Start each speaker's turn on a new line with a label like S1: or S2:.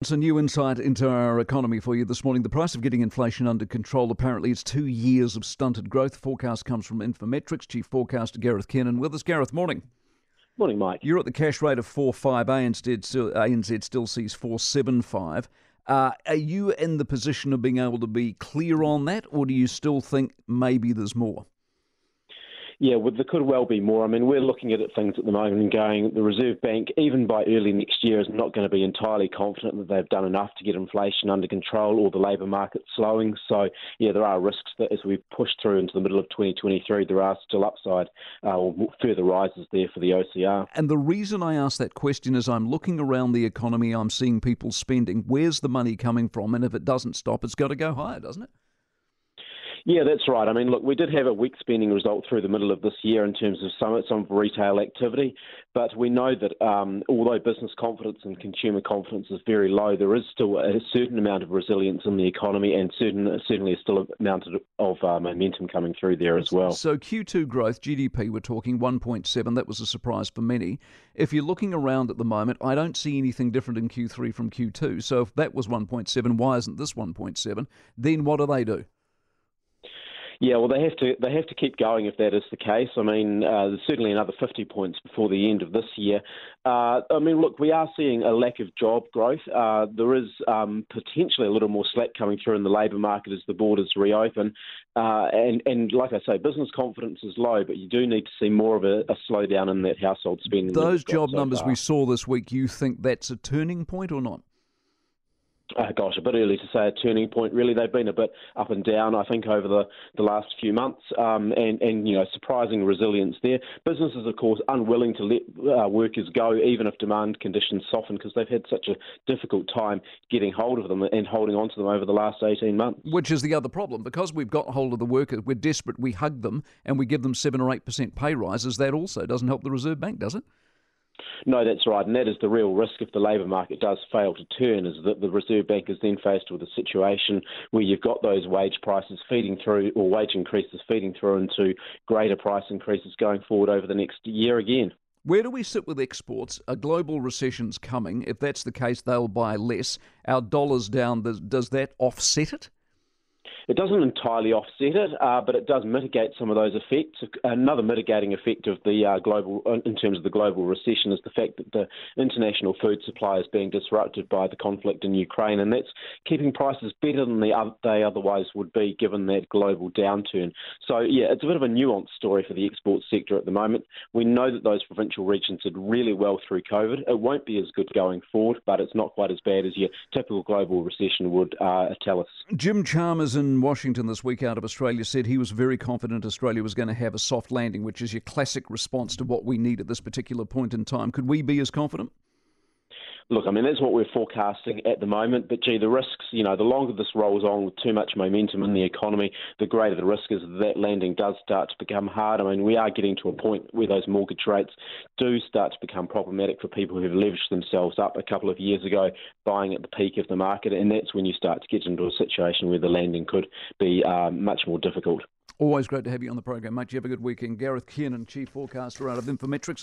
S1: It's a new insight into our economy for you this morning. The price of getting inflation under control. Apparently, is two years of stunted growth. Forecast comes from Infometrics. Chief forecaster Gareth Kiernan with us. Gareth, morning.
S2: Morning, Mike.
S1: You're at the cash rate of 4.5. ANZ still, ANZ still sees 4.75. Uh, are you in the position of being able to be clear on that, or do you still think maybe there's more?
S2: Yeah, well, there could well be more. I mean, we're looking at things at the moment and going, the Reserve Bank, even by early next year, is not going to be entirely confident that they've done enough to get inflation under control or the labour market slowing. So, yeah, there are risks that as we push through into the middle of 2023, there are still upside uh, or further rises there for the OCR.
S1: And the reason I ask that question is I'm looking around the economy, I'm seeing people spending. Where's the money coming from? And if it doesn't stop, it's got to go higher, doesn't it?
S2: Yeah, that's right. I mean, look, we did have a weak spending result through the middle of this year in terms of some some retail activity, but we know that um, although business confidence and consumer confidence is very low, there is still a certain amount of resilience in the economy, and certain certainly still an amount of uh, momentum coming through there as well.
S1: So Q2 growth, GDP, we're talking 1.7. That was a surprise for many. If you're looking around at the moment, I don't see anything different in Q3 from Q2. So if that was 1.7, why isn't this 1.7? Then what do they do?
S2: Yeah, well, they have to they have to keep going if that is the case. I mean, uh, there's certainly another 50 points before the end of this year. Uh, I mean, look, we are seeing a lack of job growth. Uh, there is um, potentially a little more slack coming through in the labour market as the borders reopen, uh, and and like I say, business confidence is low, but you do need to see more of a, a slowdown in that household spending.
S1: Those job so numbers far. we saw this week, you think that's a turning point or not?
S2: Uh, gosh, a bit early to say a turning point. Really, they've been a bit up and down. I think over the, the last few months, um, and and you know, surprising resilience there. Businesses, of course, unwilling to let uh, workers go, even if demand conditions soften, because they've had such a difficult time getting hold of them and holding on to them over the last eighteen months.
S1: Which is the other problem, because we've got hold of the workers, we're desperate. We hug them and we give them seven or eight percent pay rises. That also doesn't help the Reserve Bank, does it?
S2: No, that's right, and that is the real risk if the labour market does fail to turn, is that the Reserve Bank is then faced with a situation where you've got those wage prices feeding through, or wage increases feeding through into greater price increases going forward over the next year again.
S1: Where do we sit with exports? A global recession's coming. If that's the case, they'll buy less. Our dollar's down. Does that offset it?
S2: It doesn't entirely offset it, uh, but it does mitigate some of those effects. Another mitigating effect of the uh, global, in terms of the global recession, is the fact that the international food supply is being disrupted by the conflict in Ukraine, and that's keeping prices better than they, they otherwise would be given that global downturn. So, yeah, it's a bit of a nuanced story for the export sector at the moment. We know that those provincial regions did really well through COVID. It won't be as good going forward, but it's not quite as bad as your typical global recession would uh, tell us.
S1: Jim Chalmers in Washington this week out of Australia said he was very confident Australia was going to have a soft landing, which is your classic response to what we need at this particular point in time. Could we be as confident?
S2: Look, I mean, that's what we're forecasting at the moment. But gee, the risks, you know, the longer this rolls on with too much momentum in the economy, the greater the risk is that, landing does start to become hard. I mean, we are getting to a point where those mortgage rates do start to become problematic for people who've leveraged themselves up a couple of years ago, buying at the peak of the market. And that's when you start to get into a situation where the landing could be um, much more difficult.
S1: Always great to have you on the program, mate. You have a good weekend. Gareth Kiernan, Chief Forecaster out of Infometrics.